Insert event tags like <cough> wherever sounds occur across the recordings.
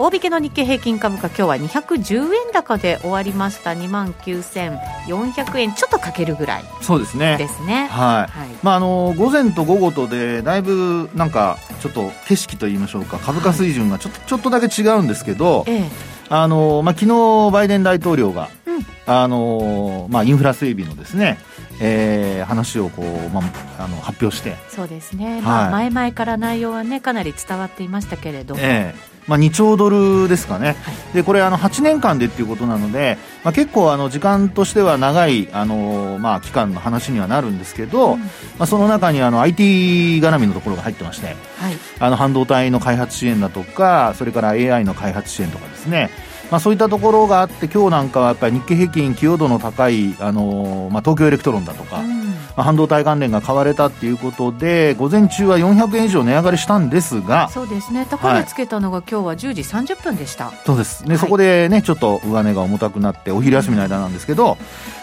大引けの日経平均株価今日は210円高で終わりました。2万9400円ちょっとかけるぐらいそうですね。ですね。はい、はい、まああの午前と午後とでだいぶなんかちょっと景色といいましょうか株価水準がちょっと,、ちょっとだけ違うんですけど、ええ。あのまあ、昨日バイデン大統領が、うん、あのまあ、インフラ整備のですねえー、話をこう、まあ、あの発表して。そうですね、はい、まあ、前々から内容は、ね、かなり伝わっていましたけれども、えーまあ、2兆ドルですかね、はい、でこれあの8年間でっていうことなので、まあ、結構あの時間としては長いあの、まあ、期間の話にはなるんですけど、うん、まあ、その中にあの IT 絡みのところが入ってまして、はい、あの半導体の開発支援だとかそれから AI の開発支援とかですね。まあ、そういったところがあって今日なんかはやっぱり日経平均寄与度の高い、あのまあ、東京エレクトロンだとか、う半導体関連が買われたっていうことで午前中は400円以上値上がりしたんですがそうですね。高値つけたのが、今日は10時30分でした。そうです。ね、はい、そこでねちょっと上値が重たくなってお昼休みの間なんですけど、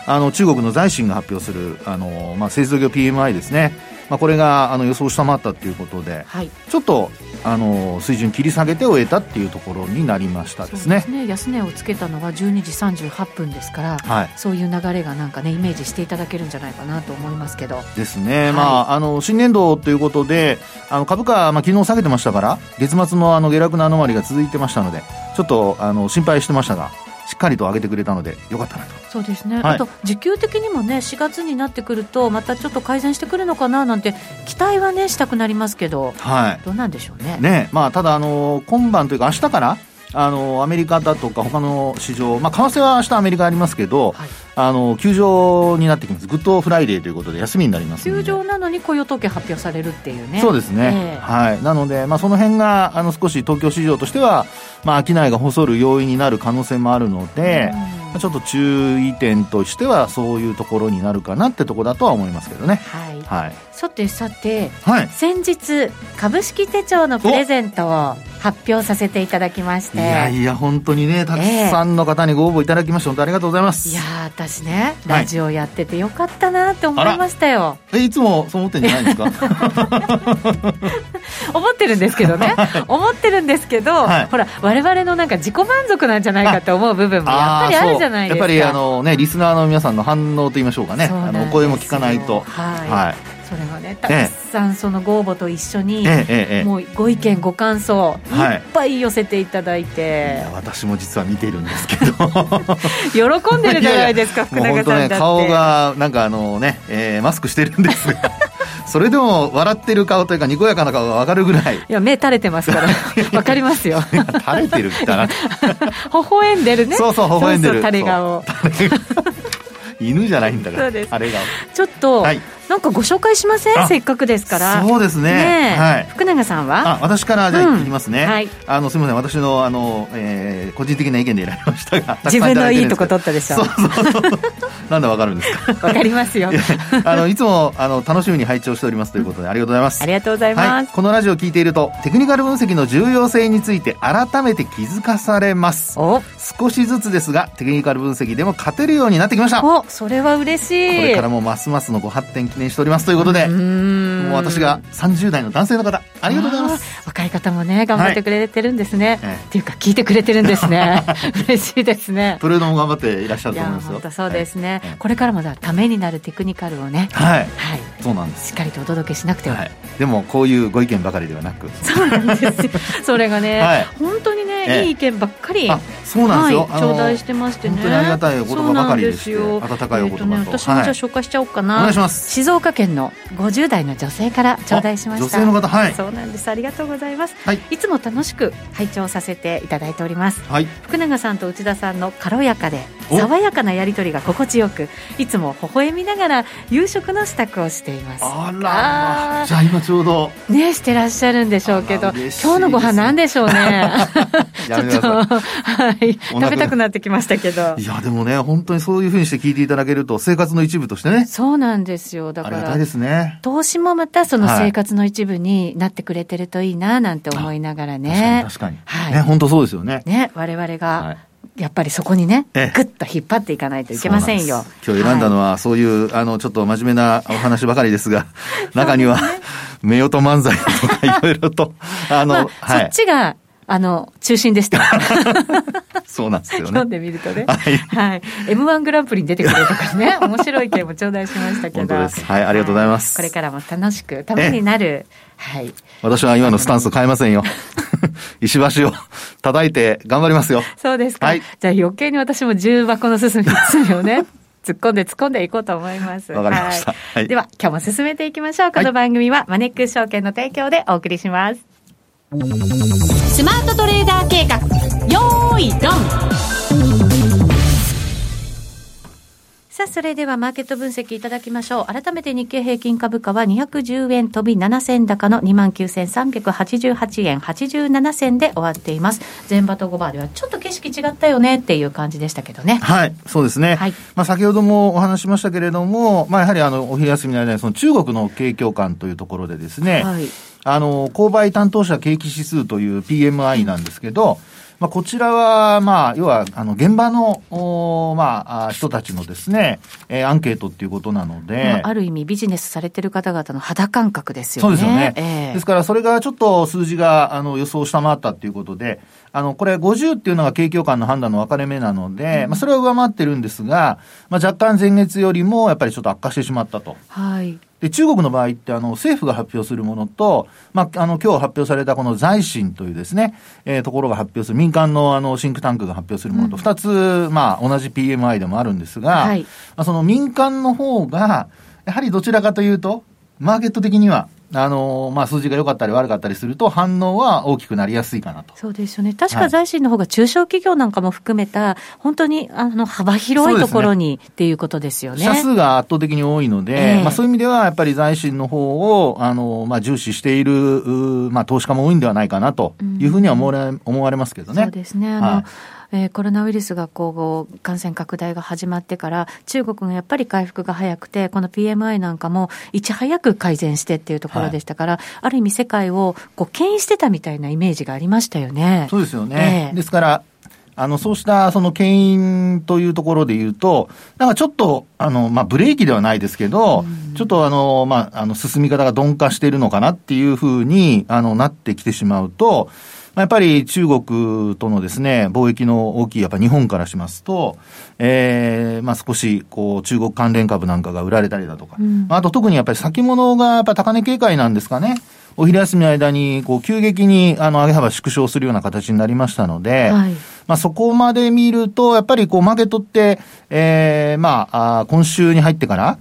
あの中国の財新が発表するあの、まあ、製造業 PMI ですねまあ、これがあの予想を下回ったということで、はい、ちょっとあの水準切り下げて終えたっていうところになりましたですね。ね。安値をつけたのが12時38分ですから、はい、そういう流れがなんかねイメージしていただけるんじゃないかなと思いますけど。ですね、はい、まああの新年度ということであの株価、まあ、昨日下げてましたから月末のあの下落のアノマリが続いてましたのでちょっとあの心配してましたがしっかりと上げてくれたのでよかったなと。そうですね、はい、あと需給的にもね4月になってくるとまたちょっと改善してくるのかななんて期待はねしたくなりますけど、はい、どうなんでしょうね。ね、まあ、ただあの今晩というか明日からあのアメリカだとか他の市場、まあ、為替は明日アメリカありますけど、はい、あの休場になってきます。グッドフライデーということで休みになります休場なのに雇用統計発表されるっていうね。そうですね、えー、はい、なので、まあ、その辺があの少し東京市場としては、まあ、商いが細る要因になる可能性もあるので、ちょっと注意点としてはそういうところになるかなってところだとは思いますけどね。はい。はい、さてさて、はい、先日株式手帳のプレゼントを発表させていただきまして。いやいや本当にねたくさんの方にご応募いただきまして、えー、本当ありがとうございます。いや私ねラジオやっててよかったなって思いましたよ、えいつもそう思ってんじゃないですか？<laughs> 思ってるんですけどね。<laughs> 思ってるんですけど、はい、ほら我々のなんか自己満足なんじゃないかって思う部分もやっぱりあるじゃないですか。やっぱりあのねリスナーの皆さんの反応と言いましょうかね。あのお声も聞かないと。はい、はいそれがねたくさんそのご応募と一緒に、もうご意見ご感想、い。っぱい寄せていただいて、私も実は見てるんですけど。<laughs> 喜んでるじゃないですか <laughs> 福永さんだって、顔がなんかあのね、えー、マスクしてるんですが <laughs> それでも笑ってる顔というかにこやかな顔が分かるぐらい。いや目垂れてますから。分かりますよ。垂れてるみたいな微笑んでるね。そうそう微笑んでる。垂れ顔犬じゃないんだからあれが。ちょっと、はい。なんかご紹介しませんせっかくですから。そうですね、ね、はい、福永さんは？あ私からじゃあいきますね、うん、はい、あのすみません。私のあの、えー、個人的な意見で選びましたが自分のいいとこ取ったでしょ。そうそうそうなんでわかるんですか？わかりますよ。あのいつもあの楽しみに拝聴しておりますということでありがとうございます。ありがとうございます、はい、このラジオを聞いているとテクニカル分析の重要性について改めて気づかされます。少しずつですがテクニカル分析でも勝てるようになってきました。おそれは嬉しい。これからもますますのご発展記念しておりますということででもう私が30代の男性の方ありがとうございます。若い方もね頑張ってくれてるんですね、はい、っていうか聞いてくれてるんですね。<laughs> 嬉しいですね。トレードも頑張っていらっしゃると思いますよ。本そうですね、はい、これからもだためになるテクニカルをね。はい、はい、そうなんです。しっかりとお届けしなくては、はい、でもこういうご意見ばかりではなく。そうなんですよ。それがね、はい、本当にねいい意見ばっかりそうなんですよ、頂戴してましてね。本当にありがたいお言葉ばかりでして温かいお言葉と、えーね、私もじゃあ紹介しちゃおうかな、お願いします。静岡県の50代の女性から頂戴しました。女性の方はい。そうなんです。ありがとうございます、はい、いつも楽しく拝聴させていただいております、はい、福永さんと内田さんの軽やかで爽やかなやり取りが心地よくいつも微笑みながら夕食の支度をしています。あら。じゃあ今ちょうど。ねしてらっしゃるんでしょうけど今日のご飯なんでしょうねやめてください。はい。食べたくなってきましたけど。いや、でもね、本当にそういうふうにして聞いていただけると、生活の一部としてね。そうなんですよ。だから。ありがたいですね。投資もまたその生活の一部になってくれてるといいな、なんて思いながらね。確かに。確かに。はい。ね、本当そうですよね。ね、我々が。はいやっぱりそこにね、ぐっと引っ張っていかないといけませんよ。今日選んだのは、そういう、あの、ちょっと真面目なお話ばかりですが、<laughs> 中には、<laughs> 夫婦漫才とかいろいろと、あの、そっちが、あの、中心でした。<laughs> そうなんですよね。読んでみるとね。はい。はい。M1 グランプリに出てくれとかね、<laughs> 面白い件も頂戴しましたけど。本当です。はい、ありがとうございます。これからも楽しく、ためになる、はい。私は今のスタンス変えませんよ。<laughs> 石橋を叩いて頑張りますよ。そうですか。はい、じゃあ余計に私も重箱の進みつをね。突っ込んで突っ込んでいこうと思います。わかりました。はい、では、今日も進めていきましょう。この番組はマネックス証券の提供でお送りします。スマートトレーダー計画。よーいドン。さあ、それではマーケット分析いただきましょう。改めて日経平均株価は210円飛び7銭高の29,388円87銭で終わっています。前場と5場ではちょっと景色違ったよねっていう感じでしたけどね。はい、そうですね。はい、まあ先ほどもお話しましたけれども、まあやはりあの、お昼休みの間にその中国の景況感というところでですね、はい、あの、購買担当者景気指数という PMI なんですけど、まあ、こちらは、まあ、要は、あの、現場の、おまあ、人たちのですね、えー、アンケートっていうことなので、まあ、ある意味ビジネスされてる方々の肌感覚ですよね。そうですよね。えー、ですから、それがちょっと数字が、あの、予想を下回ったっていうことで、あの、これ50っていうのが景況感の判断の分かれ目なので、うん、まあ、それは上回ってるんですが、まあ、若干前月よりも、やっぱりちょっと悪化してしまったと。はい。で、中国の場合って、あの、政府が発表するものと、まあ、あの、今日発表されたこの財新というですね、えー、ところが発表する、民間のあの、シンクタンクが発表するものと、二、うん、つ、まあ、同じ PMI でもあるんですが、はい、まあ、その民間の方が、やはりどちらかというと、マーケット的には、あのまあ、数字が良かったり悪かったりすると、反応は大きくなりやすいかなと。そうですよね、確か財新の方が中小企業なんかも含めた、本当にあの幅広いところに、ね、っていうことですよね。社数が圧倒的に多いので、えー、まあ、そういう意味では、やっぱり財新の方をあのまを、あ、重視している、まあ、投資家も多いんではないかなというふうには思われ,、思われますけどね。そうですね。あの、はいえー、コロナウイルスがこう感染拡大が始まってから、中国がやっぱり回復が早くて、この PMI なんかもいち早く改善してっていうところでしたから、はい、ある意味、世界をこう牽引してたみたいなイメージがありましたよね。そうですよね、えー、ですからあの、そうしたその牽引というところで言うと、なんかちょっと、あの、まあ、ブレーキではないですけど、うん、ちょっとあの、まあ、あの、進み方が鈍化しているのかなっていうふうに、あの、なってきてしまうと、やっぱり中国とのですね、貿易の大きいやっぱ日本からしますと、ええー、まあ少し、こう、中国関連株なんかが売られたりだとか、うん、あと特にやっぱり先物がやっぱ高値警戒なんですかね。お昼休みの間に、こう、急激に、あの、上げ幅縮小するような形になりましたので、はい、まあ、そこまで見ると、やっぱり、こう、マーケットって、ええー、まあ、あ今週に入ってから、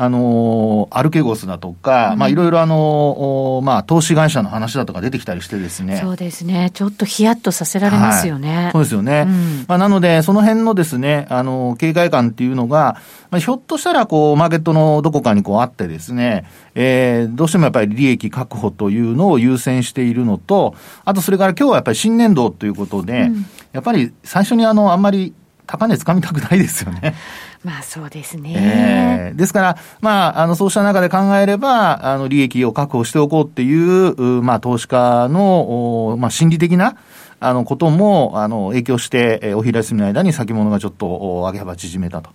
あのアルケゴスだとか、うん、まあいろいろあのまあ投資会社の話だとか出てきたりしてですね。そうですね。ちょっとヒヤッとさせられますよね。はい、そうですよね。うん、まあなので、その辺のですね、あの、警戒感っていうのが、まあひょっとしたらこう、マーケットのどこかにこうあってですね、えー、どうしてもやっぱり利益確保というのを優先しているのと、あとそれから今日はやっぱり新年度ということで、うん、やっぱり最初にあの、あんまり高値つかみたくないですよね。まあそうですね。えー、ですから、まあ、あの、そうした中で考えれば、あの、利益を確保しておこうっていう、まあ、投資家の、まあ、心理的な、あの、ことも、あの、影響して、えお昼休みの間に先物がちょっと、上げ幅縮めたと。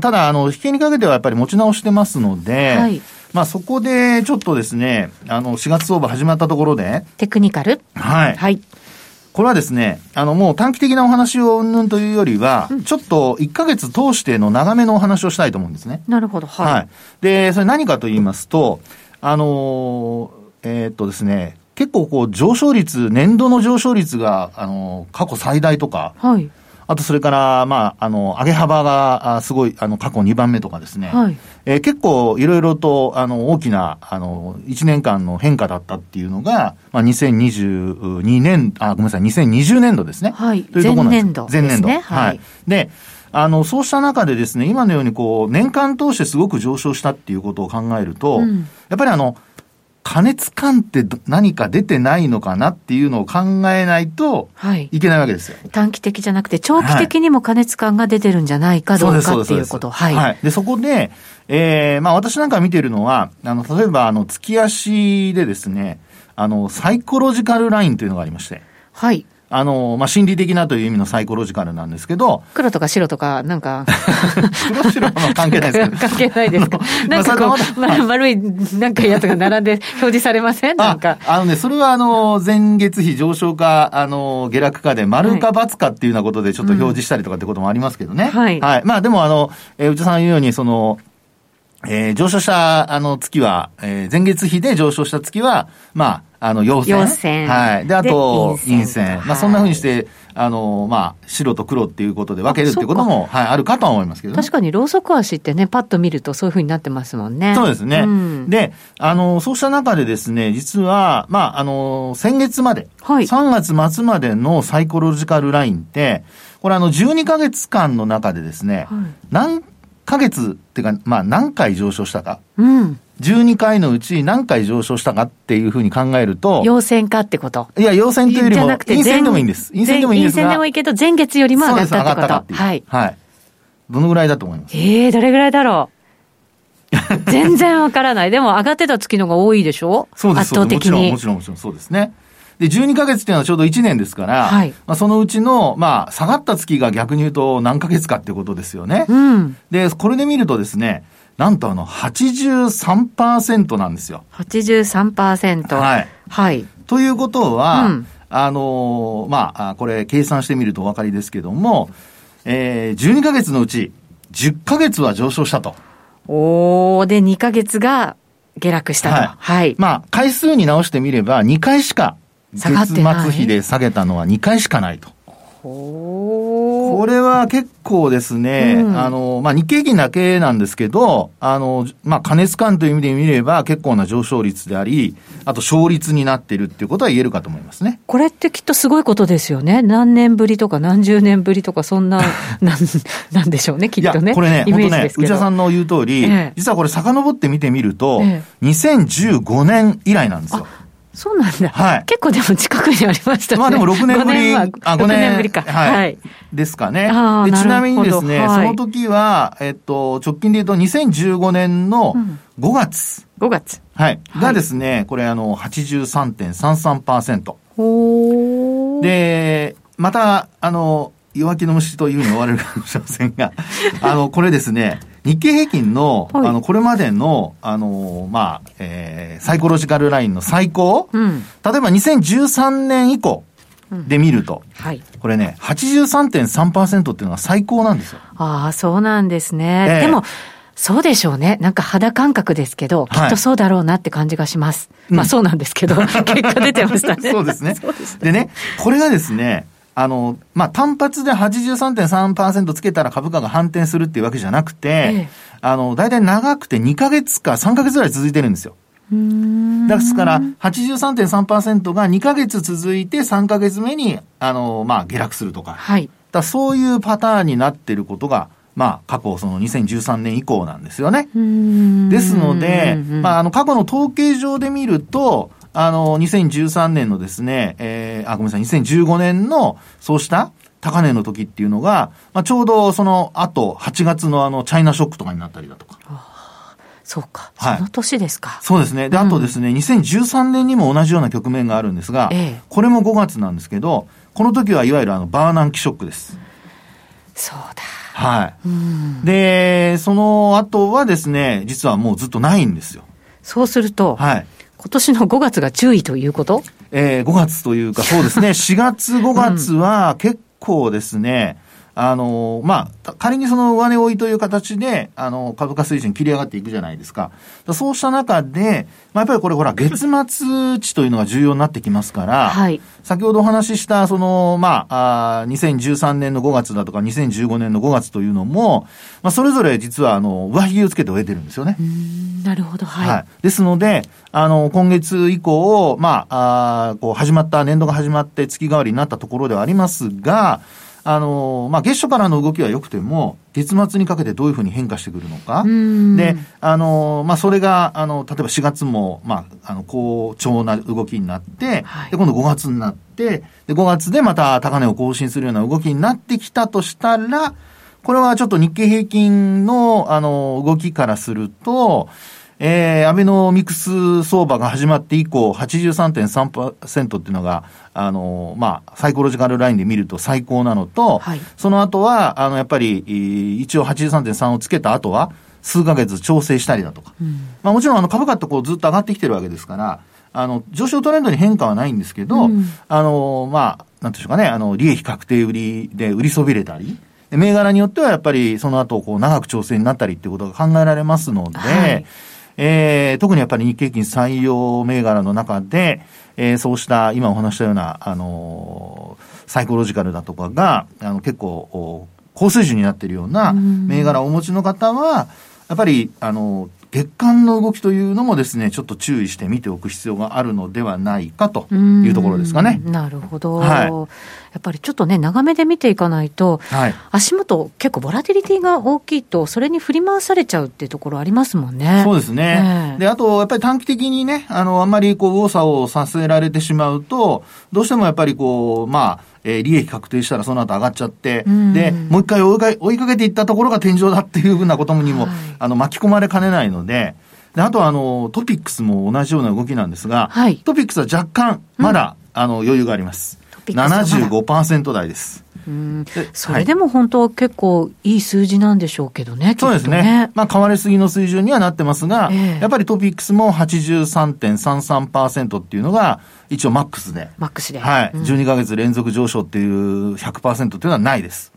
ただ、あの、引けにかけてはやっぱり持ち直してますので、はい、まあそこでちょっとですね、あの、4月相場始まったところで、テクニカル？はい。はい。これはですね、あの、もう短期的なお話をうんぬんというよりは、うん、ちょっと1ヶ月通しての長めのお話をしたいと思うんですね。なるほど、はい。はい。で、それ何かと言いますと、あのえー、っとですね、結構こう上昇率、年度の上昇率が、あの過去最大とか、はい。あとそれから、まあ、あの、上げ幅が、すごい、あの、過去2番目とかですね。はい。えー、結構、いろいろと、あの、大きな、あの、1年間の変化だったっていうのが、まあ、2022年、あ、ごめんなさい、2020年度ですね。はい。というところなんです。前年度、前年度。はい。はい。で、あの、そうした中でですね、今のようにこう、年間通してすごく上昇したっていうことを考えると、うん、やっぱりあの、加熱感って何か出てないのかなっていうのを考えないといけないわけですよ。はい、短期的じゃなくて、長期的にも加熱感が出てるんじゃないかどうかっていうこと。はい。はい、で、そこで、えー、まあ私なんか見てるのは、あの、例えば、あの、月足でですね、あの、サイコロジカルラインというのがありまして。はい。あの、まあ、心理的なという意味のサイコロジカルなんですけど。黒とか白とか、なんか。黒白は関係ないですけど。関係ないですか。<laughs> なんかこう、まあ、丸い、なんかやつが並んで表示されません？なんか。あのね、それはあの、前月比上昇か、あの、下落かで、丸か×かっていうようなことでちょっと表示したりとかってこともありますけどね。はい。はい。まあ、でもあの、えー、内田さん言うように、その、えー、上昇した、あの、月は、えー、前月比で上昇した月は、まあ、あの、陽線。陽線。はい。で、あと、陰線。まあ、そんなふうにして、あの、まあ、白と黒っていうことで分けるっていうことも、はい、あるかとは思いますけど、ね、確かに、ローソク足ってね、パッと見るとそういうふうになってますもんね。そうですね。うん、で、あの、そうした中でですね、実は、まあ、あの、先月まで、はい、3月末までのサイコロジカルラインって、これあの、12ヶ月間の中でですね、はい、何ヶ月っていうか、まあ、何回上昇したか。うん。12回のうち何回上昇したかっていうふうに考えると。陽線かってこといや、陽線というよりも、陰線でもいいんです。陰線でもいいんですが。陰線でもいいけど、前月よりも上がったってこと。上がったっていう。はい。はい。どのぐらいだと思います？ええー、どれぐらいだろう？全然わからない。でも上がってた月のが多いでしょ？そうです。圧倒的に。もちろん、もちろん、もちろん、そうですね。で、12ヶ月っていうのはちょうど1年ですから、はい、まあ、そのうちの、まあ、下がった月が逆に言うと何ヶ月かってことですよね。うん。で、これで見るとですね、なんとあの83%なんですよ。83%。はい。はい。ということは、うん、あのー、まあ、これ計算してみるとお分かりですけども、えー、12ヶ月のうち10ヶ月は上昇したと。おー、で、2ヶ月が下落したと。はい。はい、まあ、回数に直してみれば2回しか、月末比で下げたのは2回しかないと。これは結構ですね、うん、あの、まあ、日経平均だけなんですけど、あの、まあ、加熱感という意味で見れば結構な上昇率であり、あと勝率になっているっていうことは言えるかと思いますね。これってきっとすごいことですよね。何年ぶりとか何十年ぶりとか、そんな、<laughs> なん、なんでしょうね、きっとね。これね、本当ね、内田さんの言う通り、ええ、実はこれ遡って見てみると、ええ、2015年以来なんですよ。そうなんだ。はい。結構でも近くにありましたね。まあでも6年ぶり。あ、5年。年ぶりか。はい。はい、ですかね。でちなみにですね、はい、その時は、えっと、直近で言うと2015年の5月。うん、5月。はい。がですね、これあの、83.33%。ほで、また、あの、弱気の虫というふうに終われるかもしれませんが、あの、これですね、日経平均の、はい、あの、これまでの、あの、まあ、えー、サイコロジカルラインの最高、うん、例えば2013年以降で見ると、うん、はい、これね、83.3%っていうのは最高なんですよ。ああ、そうなんですね。えー、でも、そうでしょうね。なんか肌感覚ですけど、きっとそうだろうなって感じがします。はい、まあそうなんですけど、<laughs> 結果出てましたね。そうですね。<laughs> でね、これがですね、あの、まあ、単発で83.3%つけたら株価が反転するっていうわけじゃなくて、ええ、あの、大体長くて2ヶ月か3ヶ月ぐらい続いてるんですよ。ですから、83.3%が2ヶ月続いて3ヶ月目に、あの、まあ、下落するとか。はい。だそういうパターンになってることが、まあ、過去その2013年以降なんですよね。ですので、まあ、あの、過去の統計上で見ると、あの、2013年のですね、えー、あ、ごめんなさい、2015年の、そうした高値の時っていうのが、まあ、ちょうどその後、8月のあの、チャイナショックとかになったりだとか。そうか、はい、その年ですか。そうですね。で、あとですね、うん、2013年にも同じような局面があるんですが、ええ、これも5月なんですけど、この時はいわゆるあの、バーナンキショックです。そうだ。はい。うん、で、その後はですね、実はもうずっとないんですよ。そうすると、はい。今年の5月が注意ということ？えー、5月というか、そうですね、<laughs> 4月、5月は結構ですね、あの、まあ、仮にその上値追いという形で、あの、株価水準切り上がっていくじゃないですか。そうした中で、まあ、やっぱりこれほら、月末値というのが重要になってきますから、はい。先ほどお話しした、その、まあ、あ2013年の5月だとか、2015年の5月というのも、まあ、それぞれ実は、あの、上髭をつけて終えてるんですよね。なるほど、はい。はい。ですので、あの、今月以降、まあ、あこう、始まった、年度が始まって月替わりになったところではありますが、あの、まあ、月初からの動きは良くても、月末にかけてどういうふうに変化してくるのか。で、あの、まあ、それが、あの、例えば4月も、まあ、あの、好調な動きになって、はい、で、今度5月になって、で、5月でまた高値を更新するような動きになってきたとしたら、これはちょっと日経平均の、あの、動きからすると、えー、アベノミクス相場が始まって以降、83.3%っていうのが、あの、まあ、サイコロジカルラインで見ると最高なのと、はい、その後は、あの、やっぱり、一応83.3をつけた後は、数ヶ月調整したりだとか。うん、まあ、もちろん、あの、株価ってこうずっと上がってきてるわけですから、あの、上昇トレンドに変化はないんですけど、うん、あの、まあ、なんていうかね、あの、利益確定売りで売りそびれたり、銘柄によってはやっぱりその後、こう、長く調整になったりっていうことが考えられますので、はいえー、特にやっぱり日経金採用銘柄の中で、えー、そうした今お話したような、あのー、サイコロジカルだとかが、あの、結構、高水準になっているような銘柄をお持ちの方は、やっぱり、あの、月間の動きというのもですね、ちょっと注意して見ておく必要があるのではないかというところですかね。なるほど。はい、やっぱりちょっとね、長めで見ていかないと、はい、足元結構ボラティリティが大きいと、それに振り回されちゃうっていうところありますもんね。そうですね。えー、で、あと、やっぱり短期的にね、あの、あんまりこう、右往左往させられてしまうと、どうしてもやっぱりこう、まあ、えー、利益確定したらその後上がっちゃって、で、もう一回追いか追いかけていったところが天井だっていうふうなことにも、はい、あの、巻き込まれかねないので、で、あとはあの、トピックスも同じような動きなんですが、はい、トピックスは若干、まだ、うん、あの、余裕があります。75%台です。うんそれでも本当は結構いい数字なんでしょうけどね、ねそうですね。まあ、変わりすぎの水準にはなってますが、えー、やっぱりトピックスも83.33%っていうのが、一応マックスで。マックスで。はい。うん、12ヶ月連続上昇っていう100%っていうのはないです。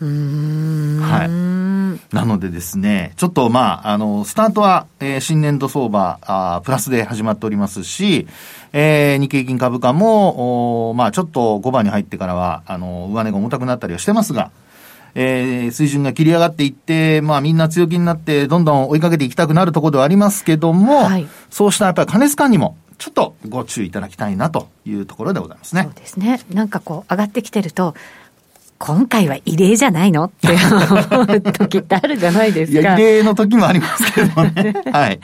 うん。はい。なのでですね、ちょっとまあ、あの、スタートは、えー、新年度相場、あプラスで始まっておりますし、えー、日経金株価も、おまあ、ちょっと5番に入ってからは、あの、上値が重たくなったりはしてますが、えー、水準が切り上がっていって、まあみんな強気になって、どんどん追いかけていきたくなるところではありますけども、はい、そうしたやっぱり加熱感にも、ちょっとご注意いただきたいなというところでございますね。そうですね。なんかこう、上がってきてると、今回は異例じゃないの？って思う時ってあるじゃないですか。いや、異例の時もありますけどね。<laughs> はい。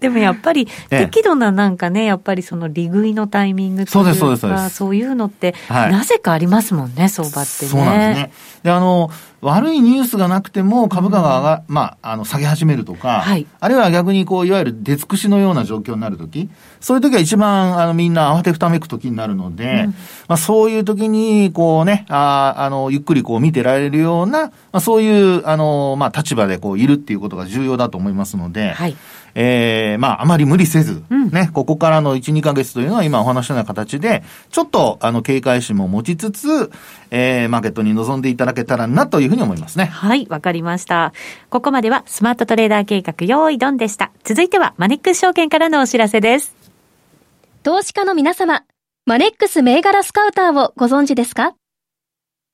でもやっぱり、適度ななんかね、やっぱりその利食いのタイミングというか、そうです、そうです、そうです。そういうのって、なぜかありますもんね、相場ってね。そうなんですね。で、あの、悪いニュースがなくても株価が上が、うん、まあ、あの、下げ始めるとか、はい、あるいは逆にこう、いわゆる出尽くしのような状況になるとき、そういう時は一番、あの、みんな慌てふためく時になるので、うん、まあ、そういう時に、こうね、ああの、ゆっくりこう見てられるような、まあ、そういう、あの、まあ、立場でこう、いるっていうことが重要だと思いますので、はいえー、まあ、あまり無理せず、うん、ね、ここからの1、2ヶ月というのは今お話したような形で、ちょっと、あの、警戒心も持ちつつ、えー、マーケットに臨んでいただけたらなというふうに思いますね。はい、わかりました。ここまではスマートトレーダー計画用意ドンでした。続いてはマネックス証券からのお知らせです。投資家の皆様、マネックス銘柄スカウターをご存知ですか？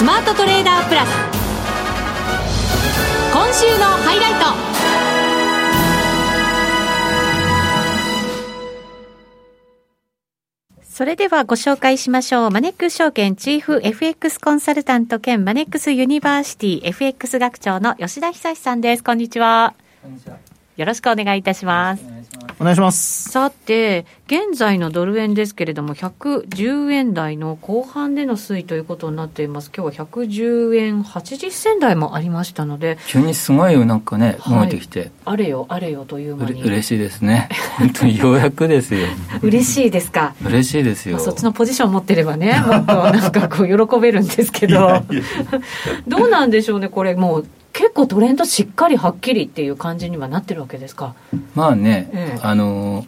スマートトレーダープラス。今週のハイライト。それではご紹介しましょう。マネックス証券チーフ FX コンサルタント兼マネックスユニバーシティ FX 学長の吉田恒さんです。こんにちは。こんにちは。よろしくお願いいたします。お願いします。さて、現在のドル円ですけれども、110円台の後半での推移ということになっています。今日は110円80銭台もありましたので。急にすごいなんかね、動いてきて。あれよ、あれよという間に。嬉しいですね。本当にようやくですよ。<laughs> 嬉しいですか？嬉しいですよ。そっちのポジション持ってればね、もっとなんかこう喜べるんですけど。<laughs> どうなんでしょうね、これもう。結構トレンドしっかりはっきりっていう感じにはなってるわけですか？まあね、ええ、あの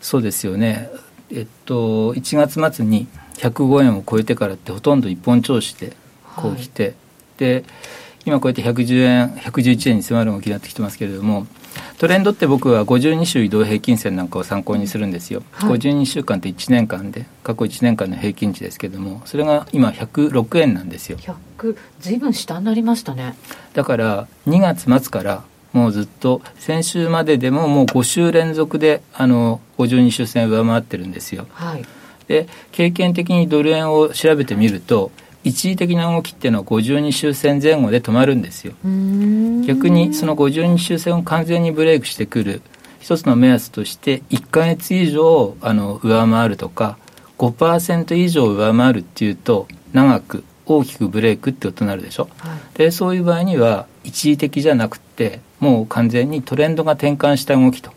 そうですよね。えっと1月末に105円を超えてからってほとんど一本調子でこう来て、はい、で今こうやって110円111円に迫る動きになってきてますけれどもトレンドって僕は52週移動平均線なんかを参考にするんですよ、はい、52週間って1年間で過去1年間の平均値ですけれどもそれが今106円なんですよ。100ずいぶん下になりましたね。だから2月末からもうずっと先週まででももう5週連続であの52週線上回ってるんですよ、はい、で経験的にドル円を調べてみると一時的な動きっていうのは52週線前後で止まるんですよ。逆にその52週線を完全にブレイクしてくる一つの目安として1か月以上あの上回るとか5%以上上回るっていうと長く大きくブレイクってことになるでしょ、はい、でそういう場合には一時的じゃなくてもう完全にトレンドが転換した動きと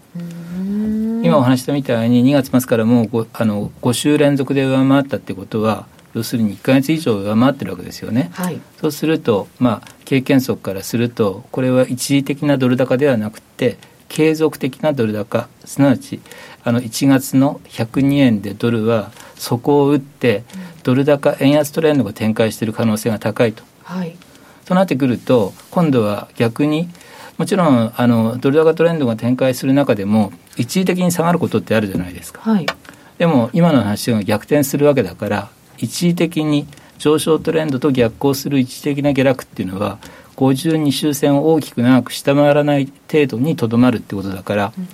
今お話したみたいに2月末からもう 5, あの5週連続で上回ったってことは要するに1か月以上上回ってるわけですよね、はい、そうすると、まあ、経験則からするとこれは一時的なドル高ではなくて継続的なドル高。すなわちあの1月の102円でドルは底を打って、ドル高円安トレンドが展開している可能性が高いと。はい、となってくると今度は逆にもちろんあのドル高トレンドが展開する中でも一時的に下がることってあるじゃないですか。はい、でも今の話が逆転するわけだから一時的に上昇トレンドと逆行する一時的な下落っていうのは52周線を大きく長く下回らない程度にとどまるってことだから、うん、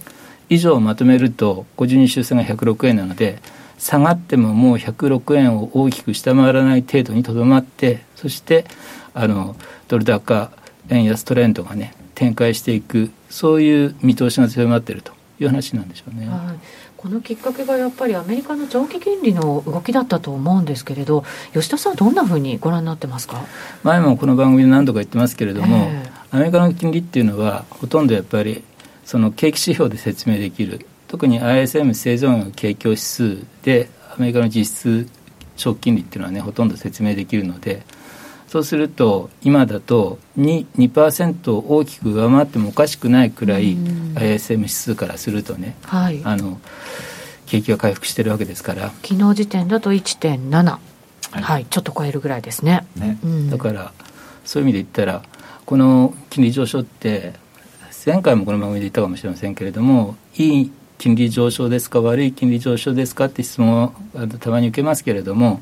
以上まとめると52周線が106円なので下がってももう106円を大きく下回らない程度にとどまってそしてあのドル高円安トレンドがね展開していくそういう見通しが強まっているという話なんでしょうね。はい。このきっかけがやっぱりアメリカの長期金利の動きだったと思うんですけれど吉田さんどんなふうにご覧になってますか？前もこの番組で何度か言ってますけれども、えー、アメリカの金利っていうのはほとんどやっぱりその景気指標で説明できる。特に ISM 製造業景況指数でアメリカの実質長期金利っていうのはねほとんど説明できるのでそうすると今だと 2%, 2を大きく上回ってもおかしくないくらい ISM 指数からするとね、はい、あの景気が回復してるわけですから。昨日時点だと1.7、はい、はい、ちょっと超えるぐらいですね。ね、うん、だからそういう意味で言ったらこの金利上昇って前回もこの番組で言ったかもしれませんけれどもいい金利上昇ですか悪い金利上昇ですかって質問をたまに受けますけれども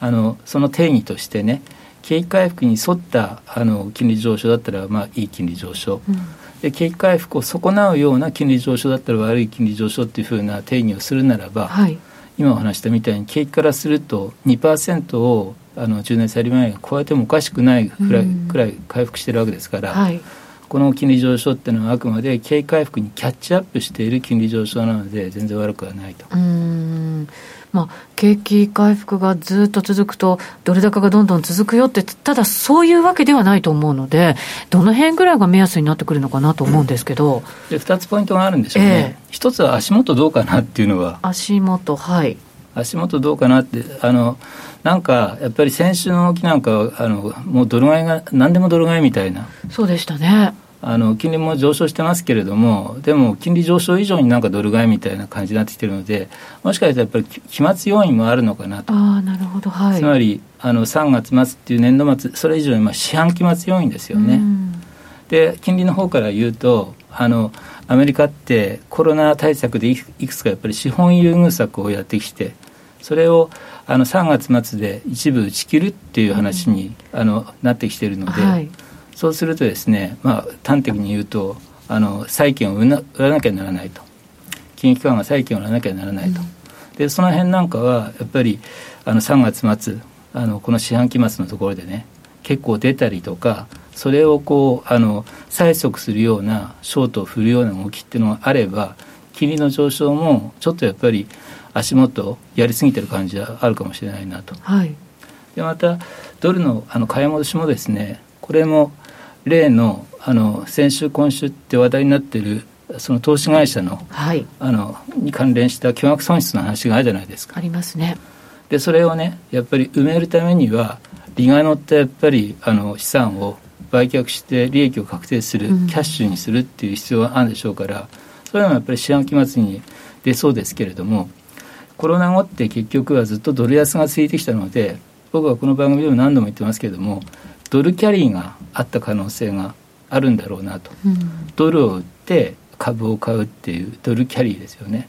あのその定義としてね景気回復に沿ったあの金利上昇だったら、まあ、いい金利上昇、うん、で景気回復を損なうような金利上昇だったら悪い金利上昇っていうふうな定義をするならば、はい、今お話したみたいに景気からすると2%をあの10年債利回が超えてもおかしくないくらい,、くらい回復してるわけですから。はいこの金利上昇っていうのはあくまで景気回復にキャッチアップしている金利上昇なので全然悪くはないと。うんまあ、景気回復がずっと続くと、ドル高がどんどん続くよって、ただそういうわけではないと思うので、どの辺ぐらいが目安になってくるのかなと思うんですけど。で2つポイントがあるんでしょうね、えー、1つは足元どうかなっていうのは。足元、はい。足元どうかなって、あの、なんか、やっぱり先週の動きなんかは、あの、もうドル買いが、何でもドル買いみたいな。そうでしたね。あの金利も上昇してますけれども、でも金利上昇以上になんかドル買いみたいな感じになってきてるので、もしかしたらやっぱり期末要因もあるのかなと。あなるほど、はい、つまりあの3月末っていう年度末、それ以上にまあ四半期末要因ですよね。で、金利の方から言うと、あのアメリカってコロナ対策でいくつかやっぱり資本優遇策をやってきて、それをあの3月末で一部打ち切るっていう話に、うん、あのなってきているので。はい。そうするとですね、まあ、端的に言うとあの債券を売らなきゃならないと。金融機関が債券を売らなきゃならないと、うん、でその辺なんかはやっぱりあの3月末あのこの四半期末のところでね結構出たりとかそれをこうあの催促するようなショートを振るような動きっていうのがあれば金利の上昇もちょっとやっぱり足元やりすぎてる感じはあるかもしれないなと。はい、でまたドルのあの買い戻しもですねこれも例のあの先週、今週って話題になっているその投資会社の,、はい、あのに関連した巨額損失の話があるじゃないですか。ありますね。でそれをねやっぱり埋めるためには利が乗ったやっぱりあの資産を売却して利益を確定する、キャッシュにするっていう必要があるでしょうからそれもやっぱり四半期末に出そうですけれどもコロナ後って結局はずっとドル安が続いてきたので僕はこの番組でも何度も言ってますけれどもドルキャリーがあった可能性があるんだろうなと、うん、ドルを売って株を買うっていうドルキャリーですよね。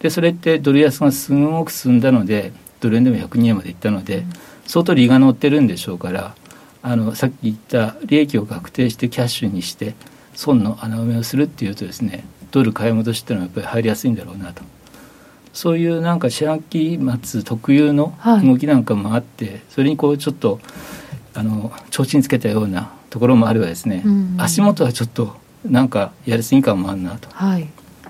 でそれってドル安がすごく進んだのでドル円でも102円までいったので、うん、相当利が乗ってるんでしょうからあのさっき言った利益を確定してキャッシュにして損の穴埋めをするっていうとですねドル買い戻しっていうのはやっぱり入りやすいんだろうなとそういうなんか四半期末特有の動きなんかもあって、はい、それにこうちょっとあの提灯つけたようなところもあればですね、うん足元はちょっとなんかやりすぎ感もあるなと。はい。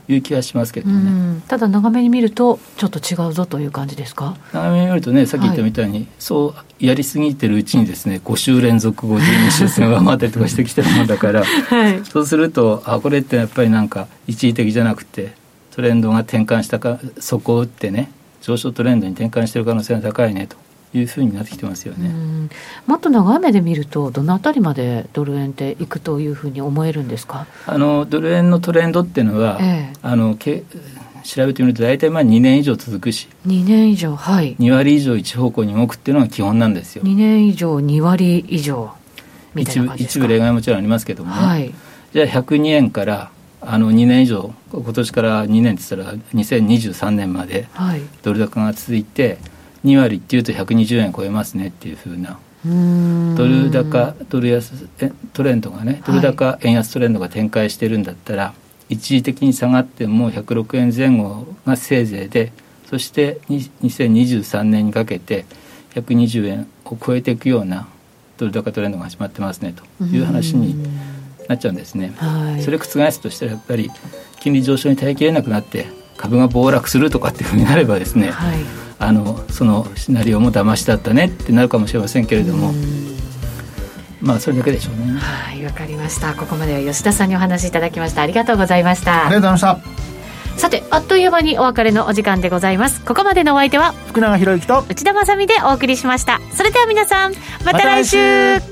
いう気がしますけどね、ただ長めに見るとちょっと違うぞという感じですか？長めに見るとねさっき言ったみたいに、はい、そうやりすぎてるうちにですね5週連続52週線上回ったりとかしてきてるもんだから、<laughs> はい、そうするとあこれってやっぱりなんか一時的じゃなくてトレンドが転換したか底を打ってね上昇トレンドに転換してる可能性が高いねというふうになってきてますよね。もっと長い目で見ると、どのあたりまでドル円っていくというふうに思えるんですか？あのドル円のトレンドっていうのは、ええ、あのけ調べてみると、大体まあ2年以上続くし、2年以上、はい、2割以上一方向に動くっていうのが基本なんですよ。2年以上、2割以上一部一部例外もちろんありますけども、ね、はい、じゃあ102円からあの2年以上、今年から2年って言ったら、2023年までドル高が続いて、2割っていうと120円超えますねっていうふうな。ドル高ドル安トレンドがねドル高円安トレンドが展開してるんだったら、はい、一時的に下がっても106円前後がせいぜいでそして2023年にかけて120円を超えていくようなドル高トレンドが始まってますねという話になっちゃうんですね。はい、それ覆すとしたらやっぱり金利上昇に耐えきれなくなって株が暴落するとかっていうふうになればですね、はいあのそのシナリオも騙しだったねってなるかもしれませんけれども。まあそれだけでしょうね。はいわかりました。ここまでは吉田さんにお話しいただきました。ありがとうございました。ありがとうございました。さてあっという間にお別れのお時間でございますここまでのお相手は福永博之と内田まさでお送りしましたそれでは皆さんまた来週ま、